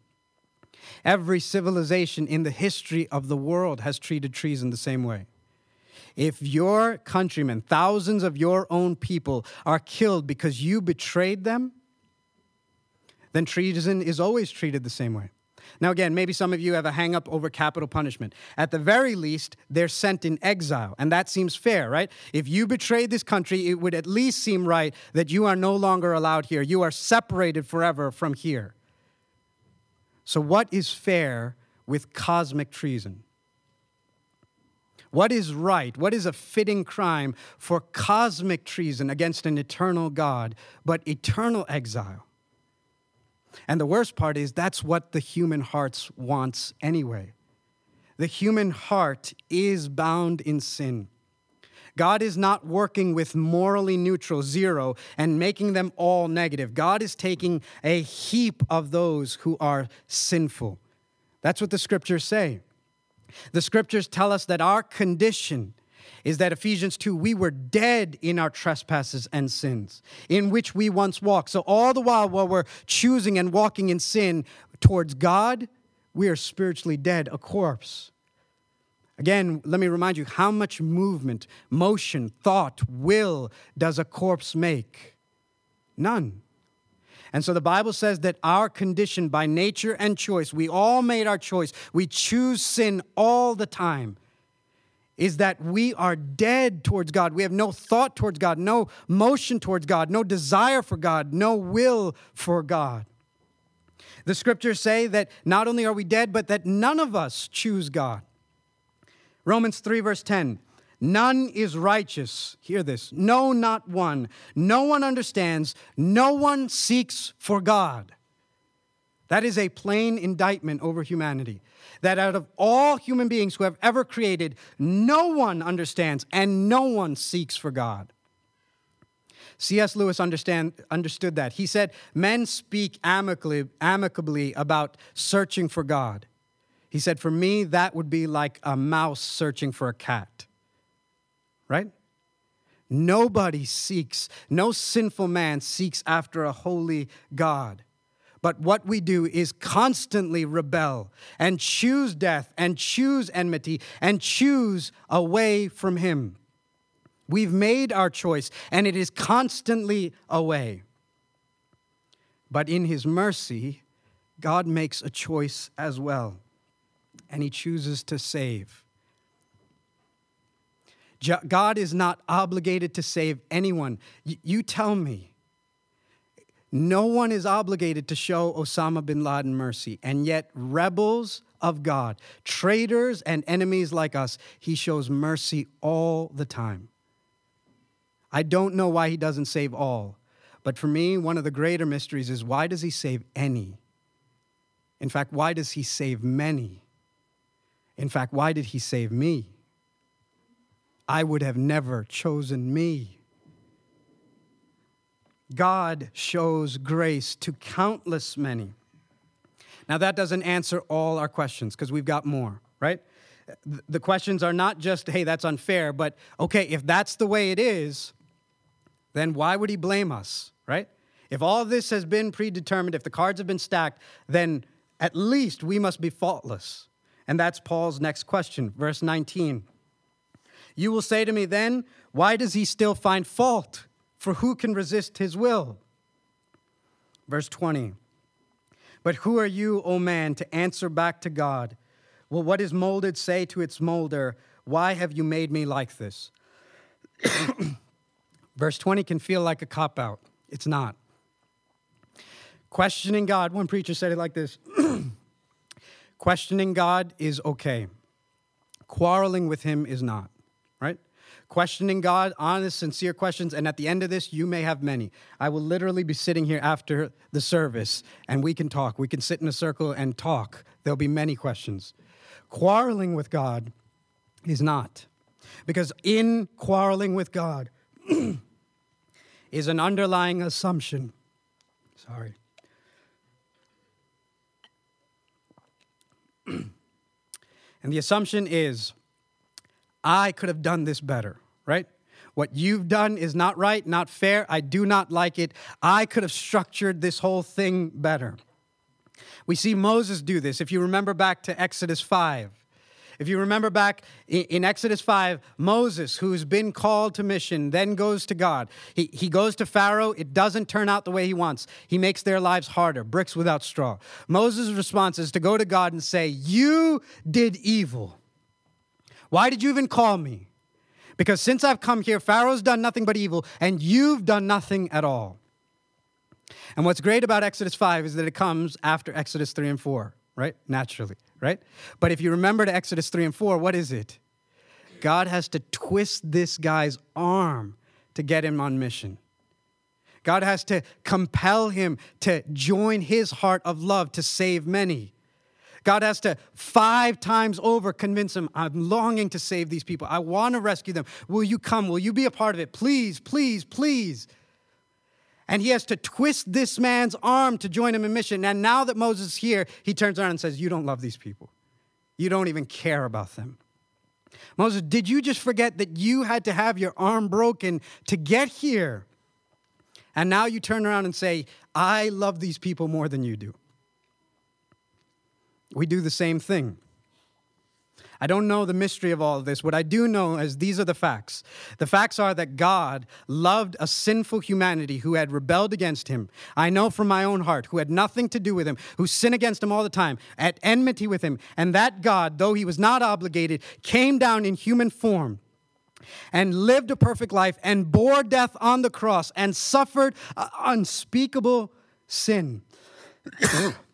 every civilization in the history of the world has treated treason the same way. if your countrymen, thousands of your own people, are killed because you betrayed them, then treason is always treated the same way. Now, again, maybe some of you have a hang up over capital punishment. At the very least, they're sent in exile, and that seems fair, right? If you betrayed this country, it would at least seem right that you are no longer allowed here. You are separated forever from here. So, what is fair with cosmic treason? What is right? What is a fitting crime for cosmic treason against an eternal God, but eternal exile? And the worst part is that's what the human heart wants anyway. The human heart is bound in sin. God is not working with morally neutral zero and making them all negative. God is taking a heap of those who are sinful. That's what the scriptures say. The scriptures tell us that our condition is that Ephesians 2, we were dead in our trespasses and sins, in which we once walked. So, all the while, while we're choosing and walking in sin towards God, we are spiritually dead, a corpse. Again, let me remind you how much movement, motion, thought, will does a corpse make? None. And so the Bible says that our condition by nature and choice, we all made our choice. We choose sin all the time is that we are dead towards God. We have no thought towards God, no motion towards God, no desire for God, no will for God. The scriptures say that not only are we dead, but that none of us choose God. Romans 3, verse 10 None is righteous. Hear this. No, not one. No one understands. No one seeks for God. That is a plain indictment over humanity that out of all human beings who have ever created, no one understands and no one seeks for God. C.S. Lewis understand, understood that. He said, Men speak amicably, amicably about searching for God. He said, For me, that would be like a mouse searching for a cat. Right? Nobody seeks, no sinful man seeks after a holy God. But what we do is constantly rebel and choose death and choose enmity and choose away from Him. We've made our choice and it is constantly away. But in His mercy, God makes a choice as well, and He chooses to save. God is not obligated to save anyone. You tell me no one is obligated to show Osama bin Laden mercy, and yet, rebels of God, traitors and enemies like us, he shows mercy all the time. I don't know why he doesn't save all, but for me, one of the greater mysteries is why does he save any? In fact, why does he save many? In fact, why did he save me? I would have never chosen me. God shows grace to countless many. Now, that doesn't answer all our questions because we've got more, right? The questions are not just, hey, that's unfair, but okay, if that's the way it is, then why would he blame us, right? If all this has been predetermined, if the cards have been stacked, then at least we must be faultless. And that's Paul's next question, verse 19. You will say to me then, why does he still find fault? For who can resist his will? Verse 20. But who are you, O man, to answer back to God? Will what is molded say to its molder, Why have you made me like this? Verse 20 can feel like a cop out. It's not. Questioning God, one preacher said it like this Questioning God is okay, quarreling with him is not, right? Questioning God, honest, sincere questions. And at the end of this, you may have many. I will literally be sitting here after the service and we can talk. We can sit in a circle and talk. There'll be many questions. Quarreling with God is not. Because in quarreling with God is an underlying assumption. Sorry. and the assumption is I could have done this better? What you've done is not right, not fair. I do not like it. I could have structured this whole thing better. We see Moses do this. If you remember back to Exodus 5, If you remember back in Exodus 5, Moses, who's been called to mission, then goes to God. He, he goes to Pharaoh. It doesn't turn out the way he wants. He makes their lives harder, bricks without straw. Moses' response is to go to God and say, You did evil. Why did you even call me? Because since I've come here, Pharaoh's done nothing but evil, and you've done nothing at all. And what's great about Exodus 5 is that it comes after Exodus 3 and 4, right? Naturally, right? But if you remember to Exodus 3 and 4, what is it? God has to twist this guy's arm to get him on mission. God has to compel him to join his heart of love to save many. God has to five times over convince him, I'm longing to save these people. I want to rescue them. Will you come? Will you be a part of it? Please, please, please. And he has to twist this man's arm to join him in mission. And now that Moses is here, he turns around and says, You don't love these people. You don't even care about them. Moses, did you just forget that you had to have your arm broken to get here? And now you turn around and say, I love these people more than you do. We do the same thing. I don't know the mystery of all of this. What I do know is these are the facts. The facts are that God loved a sinful humanity who had rebelled against him. I know from my own heart, who had nothing to do with him, who sinned against him all the time, at enmity with him. And that God, though he was not obligated, came down in human form and lived a perfect life and bore death on the cross and suffered unspeakable sin.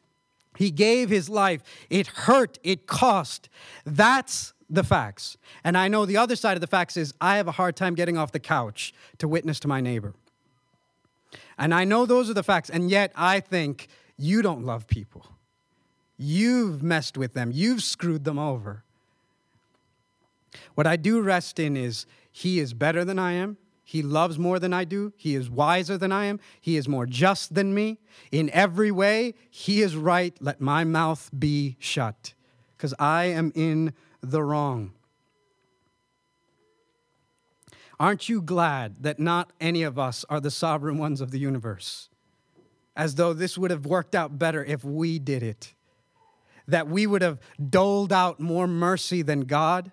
He gave his life. It hurt, it cost. That's the facts. And I know the other side of the facts is I have a hard time getting off the couch to witness to my neighbor. And I know those are the facts. And yet I think you don't love people. You've messed with them, you've screwed them over. What I do rest in is He is better than I am. He loves more than I do. He is wiser than I am. He is more just than me. In every way, He is right. Let my mouth be shut, because I am in the wrong. Aren't you glad that not any of us are the sovereign ones of the universe? As though this would have worked out better if we did it. That we would have doled out more mercy than God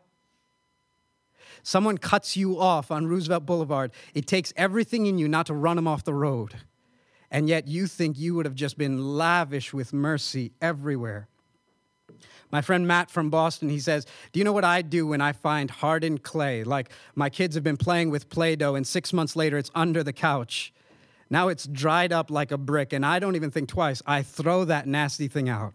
someone cuts you off on Roosevelt Boulevard, it takes everything in you not to run them off the road. And yet you think you would have just been lavish with mercy everywhere. My friend Matt from Boston, he says, Do you know what I do when I find hardened clay? Like my kids have been playing with Play Doh, and six months later it's under the couch. Now it's dried up like a brick, and I don't even think twice. I throw that nasty thing out.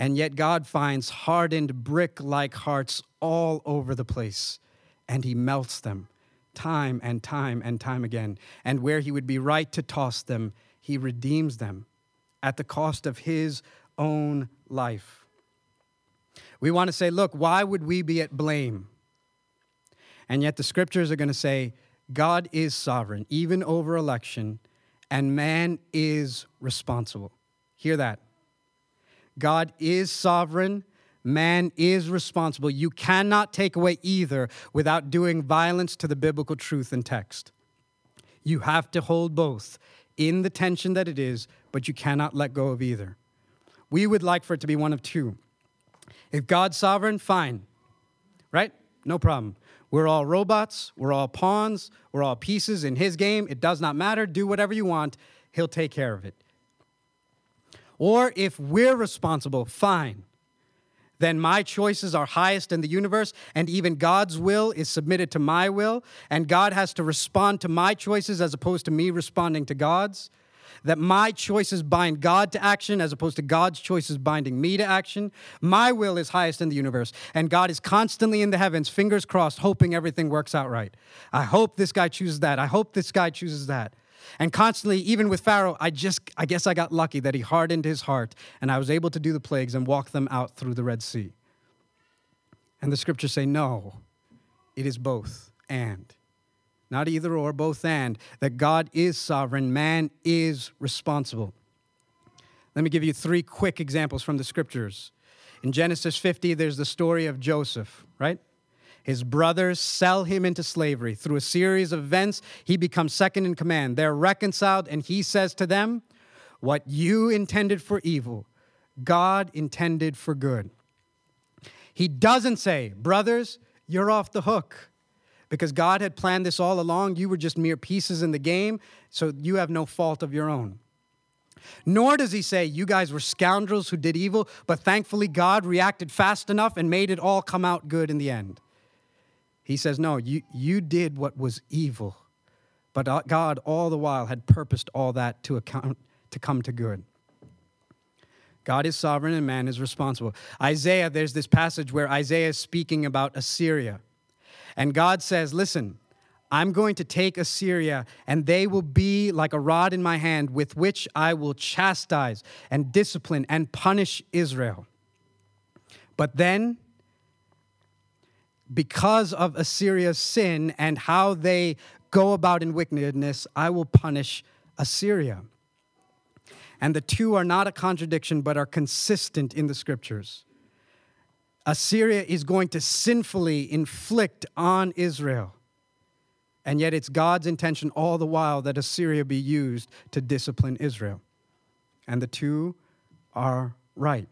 And yet God finds hardened brick like hearts all over the place, and He melts them time and time and time again. And where He would be right to toss them, He redeems them at the cost of His own life. We want to say, look, why would we be at blame? And yet the scriptures are going to say, God is sovereign, even over election, and man is responsible. Hear that. God is sovereign, man is responsible. You cannot take away either without doing violence to the biblical truth and text. You have to hold both in the tension that it is, but you cannot let go of either. We would like for it to be one of two. If God's sovereign, fine, right? No problem. We're all robots, we're all pawns, we're all pieces in His game. It does not matter. Do whatever you want, He'll take care of it. Or if we're responsible, fine. Then my choices are highest in the universe, and even God's will is submitted to my will, and God has to respond to my choices as opposed to me responding to God's. That my choices bind God to action as opposed to God's choices binding me to action. My will is highest in the universe, and God is constantly in the heavens, fingers crossed, hoping everything works out right. I hope this guy chooses that. I hope this guy chooses that. And constantly, even with Pharaoh, I just, I guess I got lucky that he hardened his heart and I was able to do the plagues and walk them out through the Red Sea. And the scriptures say, no, it is both and. Not either or, both and. That God is sovereign, man is responsible. Let me give you three quick examples from the scriptures. In Genesis 50, there's the story of Joseph, right? His brothers sell him into slavery. Through a series of events, he becomes second in command. They're reconciled, and he says to them, What you intended for evil, God intended for good. He doesn't say, Brothers, you're off the hook. Because God had planned this all along. You were just mere pieces in the game, so you have no fault of your own. Nor does he say, You guys were scoundrels who did evil, but thankfully God reacted fast enough and made it all come out good in the end. He says, No, you, you did what was evil, but uh, God all the while had purposed all that to, account, to come to good. God is sovereign and man is responsible. Isaiah, there's this passage where Isaiah is speaking about Assyria. And God says, Listen, I'm going to take Assyria, and they will be like a rod in my hand with which I will chastise and discipline and punish Israel. But then, because of Assyria's sin and how they go about in wickedness, I will punish Assyria. And the two are not a contradiction, but are consistent in the scriptures. Assyria is going to sinfully inflict on Israel and yet it's God's intention all the while that Assyria be used to discipline Israel. And the two are right.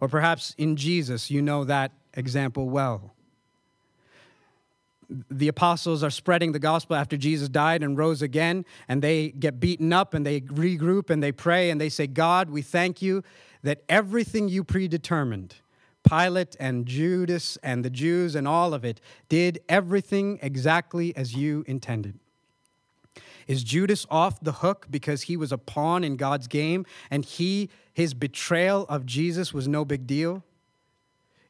Or perhaps in Jesus, you know that example well. The apostles are spreading the gospel after Jesus died and rose again, and they get beaten up and they regroup and they pray and they say, God, we thank you that everything you predetermined Pilate and Judas and the Jews and all of it did everything exactly as you intended. Is Judas off the hook because he was a pawn in God's game and he his betrayal of Jesus was no big deal?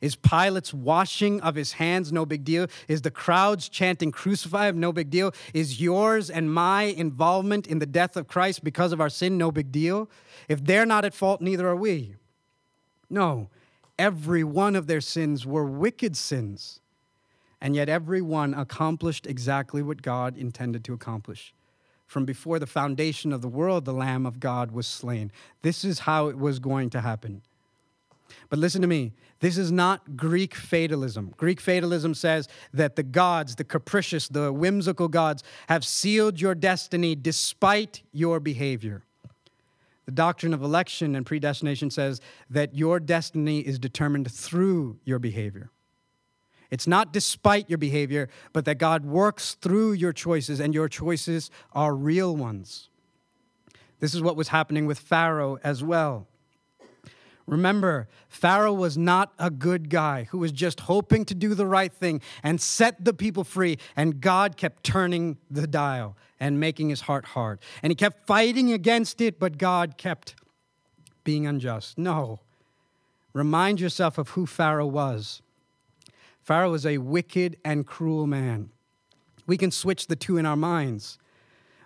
Is Pilate's washing of his hands no big deal? Is the crowds chanting crucify him no big deal? Is yours and my involvement in the death of Christ because of our sin no big deal? If they're not at fault, neither are we. No, every one of their sins were wicked sins. And yet, every one accomplished exactly what God intended to accomplish. From before the foundation of the world, the Lamb of God was slain. This is how it was going to happen. But listen to me this is not Greek fatalism. Greek fatalism says that the gods, the capricious, the whimsical gods, have sealed your destiny despite your behavior. The doctrine of election and predestination says that your destiny is determined through your behavior. It's not despite your behavior, but that God works through your choices, and your choices are real ones. This is what was happening with Pharaoh as well. Remember, Pharaoh was not a good guy who was just hoping to do the right thing and set the people free, and God kept turning the dial and making his heart hard. And he kept fighting against it, but God kept being unjust. No. Remind yourself of who Pharaoh was. Pharaoh was a wicked and cruel man. We can switch the two in our minds.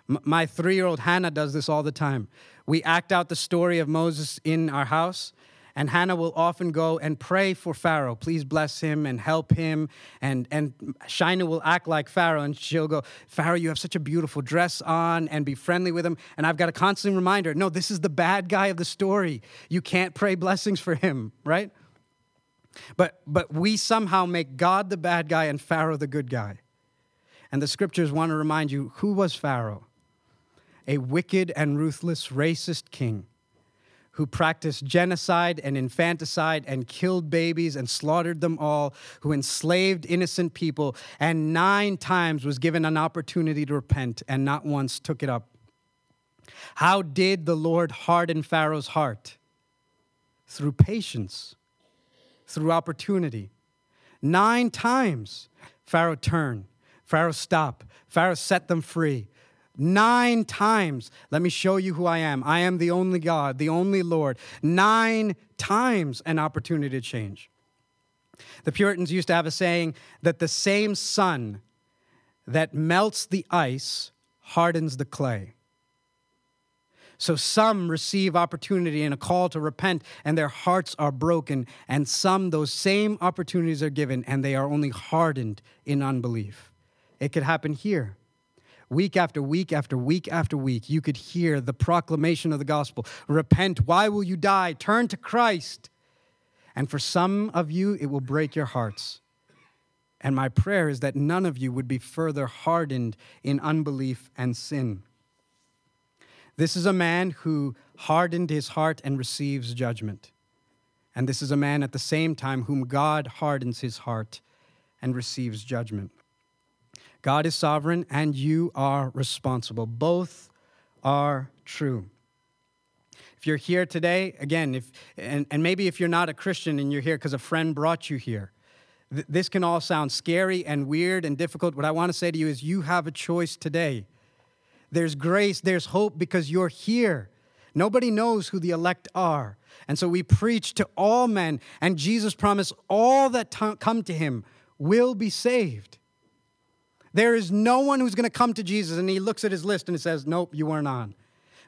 My three year old Hannah does this all the time. We act out the story of Moses in our house, and Hannah will often go and pray for Pharaoh. Please bless him and help him. And, and Shina will act like Pharaoh and she'll go, Pharaoh, you have such a beautiful dress on and be friendly with him. And I've got a constant reminder no, this is the bad guy of the story. You can't pray blessings for him, right? But, but we somehow make God the bad guy and Pharaoh the good guy. And the scriptures want to remind you who was Pharaoh? A wicked and ruthless racist king who practiced genocide and infanticide and killed babies and slaughtered them all, who enslaved innocent people, and nine times was given an opportunity to repent and not once took it up. How did the Lord harden Pharaoh's heart? Through patience, through opportunity. Nine times Pharaoh turned, Pharaoh stopped, Pharaoh set them free. Nine times. Let me show you who I am. I am the only God, the only Lord. Nine times an opportunity to change. The Puritans used to have a saying that the same sun that melts the ice hardens the clay. So some receive opportunity and a call to repent, and their hearts are broken. And some, those same opportunities are given, and they are only hardened in unbelief. It could happen here. Week after week after week after week, you could hear the proclamation of the gospel Repent, why will you die? Turn to Christ. And for some of you, it will break your hearts. And my prayer is that none of you would be further hardened in unbelief and sin. This is a man who hardened his heart and receives judgment. And this is a man at the same time whom God hardens his heart and receives judgment. God is sovereign and you are responsible. Both are true. If you're here today, again, if and, and maybe if you're not a Christian and you're here because a friend brought you here, th- this can all sound scary and weird and difficult. What I want to say to you is you have a choice today. There's grace, there's hope because you're here. Nobody knows who the elect are. And so we preach to all men, and Jesus promised all that t- come to him will be saved. There is no one who's going to come to Jesus and he looks at his list and says, Nope, you weren't on.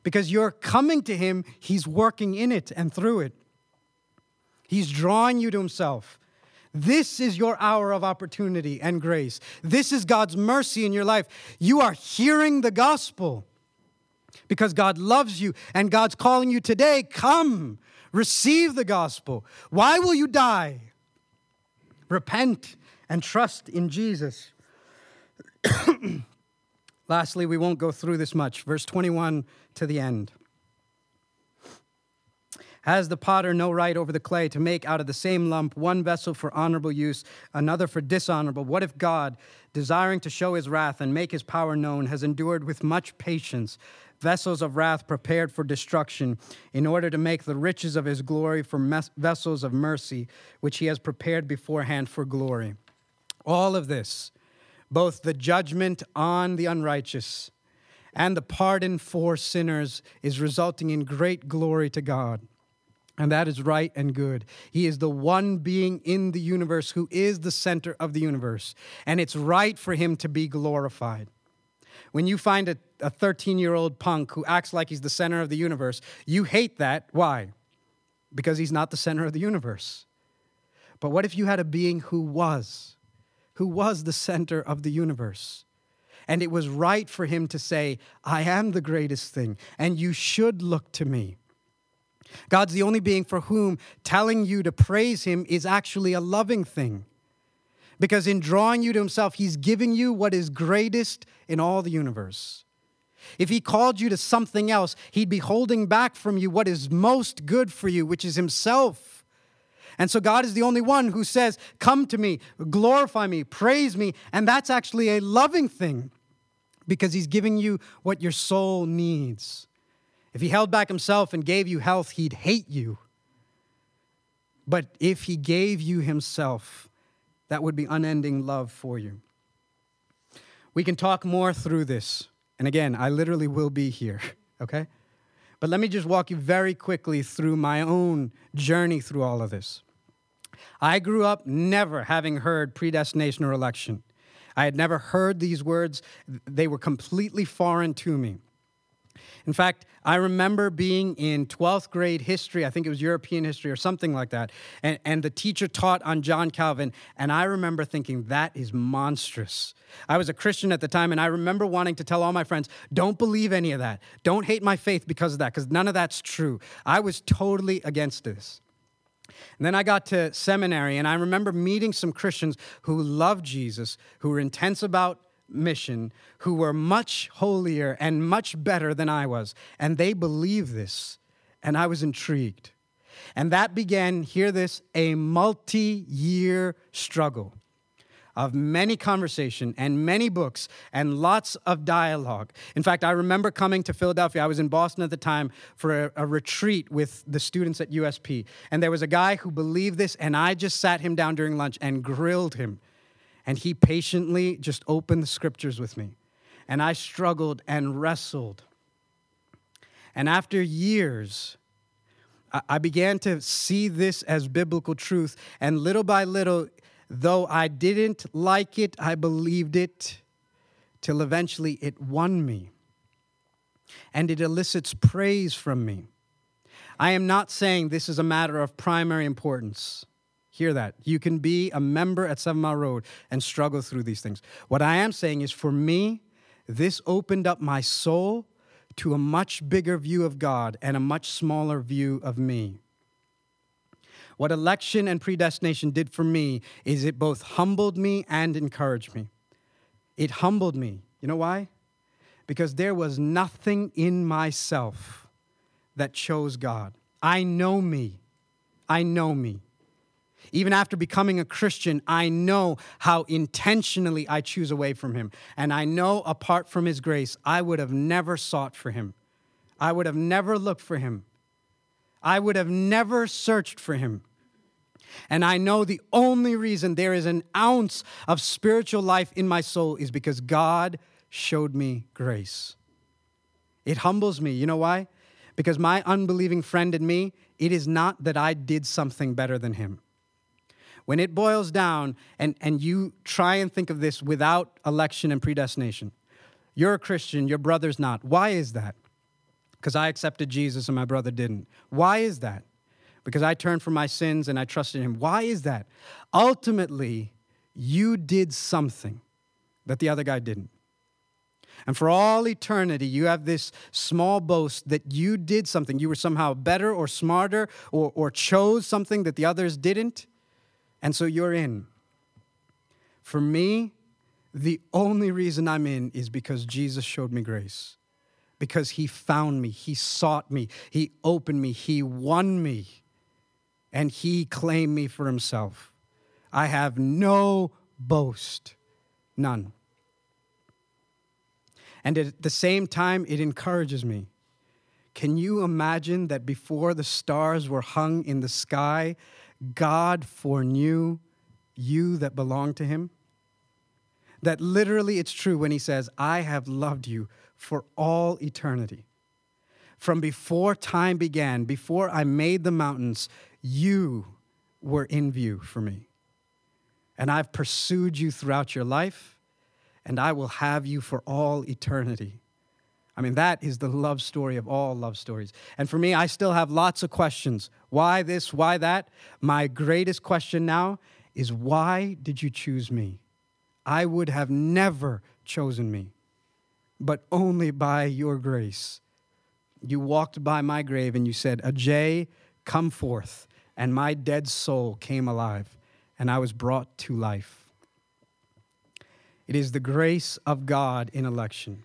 Because you're coming to him, he's working in it and through it. He's drawing you to himself. This is your hour of opportunity and grace. This is God's mercy in your life. You are hearing the gospel because God loves you and God's calling you today. Come, receive the gospel. Why will you die? Repent and trust in Jesus. Lastly, we won't go through this much. Verse 21 to the end. Has the potter no right over the clay to make out of the same lump one vessel for honorable use, another for dishonorable? What if God, desiring to show his wrath and make his power known, has endured with much patience vessels of wrath prepared for destruction, in order to make the riches of his glory for mes- vessels of mercy, which he has prepared beforehand for glory? All of this both the judgment on the unrighteous and the pardon for sinners is resulting in great glory to God. And that is right and good. He is the one being in the universe who is the center of the universe. And it's right for him to be glorified. When you find a 13 year old punk who acts like he's the center of the universe, you hate that. Why? Because he's not the center of the universe. But what if you had a being who was? Who was the center of the universe. And it was right for him to say, I am the greatest thing, and you should look to me. God's the only being for whom telling you to praise him is actually a loving thing. Because in drawing you to himself, he's giving you what is greatest in all the universe. If he called you to something else, he'd be holding back from you what is most good for you, which is himself. And so God is the only one who says, Come to me, glorify me, praise me. And that's actually a loving thing because He's giving you what your soul needs. If He held back Himself and gave you health, He'd hate you. But if He gave you Himself, that would be unending love for you. We can talk more through this. And again, I literally will be here, okay? But let me just walk you very quickly through my own journey through all of this. I grew up never having heard predestination or election. I had never heard these words, they were completely foreign to me. In fact, I remember being in 12th grade history, I think it was European history or something like that, and, and, the teacher taught on John Calvin, and I remember thinking, that is monstrous. I was a Christian at the time, and I remember wanting to tell all my friends, don't believe any of that. Don't hate my faith because of that, because none of that's true. I was totally against this. And then I got to seminary, and I remember meeting some Christians who loved Jesus, who were intense about mission, who were much holier and much better than I was. And they believed this, and I was intrigued. And that began, hear this, a multi year struggle of many conversation and many books and lots of dialogue. In fact, I remember coming to Philadelphia. I was in Boston at the time for a, a, retreat with the students at USP. And there was a guy who believed this, and I just sat him down during lunch and grilled him. And he patiently just opened the scriptures with me. And I struggled and wrestled. And after years, I began to see this as biblical truth. And little by little, Though I didn't like it, I believed it till eventually it won me. And it elicits praise from me. I am not saying this is a matter of primary importance. Hear that. You can be a member at Seven Mile Road and struggle through these things. What I am saying is for me, this opened up my soul to a much bigger view of God and a much smaller view of me. What election and predestination did for me is it both humbled me and encouraged me. It humbled me. You know why? Because there was nothing in myself that chose God. I know me. I know me. Even after becoming a Christian, I know how intentionally I choose away from Him. And I know apart from His grace, I would have never sought for Him. I would have never looked for Him. I would have never searched for Him. And I know the only reason there is an ounce of spiritual life in my soul is because God showed me grace. It humbles me. You know why? Because my unbelieving friend and me, it is not that I did something better than him. When it boils down, and, and you try and think of this without election and predestination, you're a Christian, your brother's not. Why is that? Because I accepted Jesus and my brother didn't. Why is that? Because I turned from my sins and I trusted him. Why is that? Ultimately, you did something that the other guy didn't. And for all eternity, you have this small boast that you did something. You were somehow better or smarter or, or chose something that the others didn't. And so you're in. For me, the only reason I'm in is because Jesus showed me grace. Because he found me, he sought me, he opened me, he won me, and he claimed me for himself. I have no boast, none. And at the same time, it encourages me. Can you imagine that before the stars were hung in the sky, God foreknew you that belong to Him? That literally it's true when He says, I have loved you for all eternity. From before time began, before I made the mountains, you were in view for me. And I've pursued you throughout your life and I will have you for all eternity. I mean, that is the love story of all love stories. And for me, I still have lots of questions. Why this? Why that? My greatest question now is why did you choose me? I would have never chosen me, but only by your grace. You walked by my grave and you said, Ajay, come forth. And my dead soul came alive, and I was brought to life. It is the grace of God in election.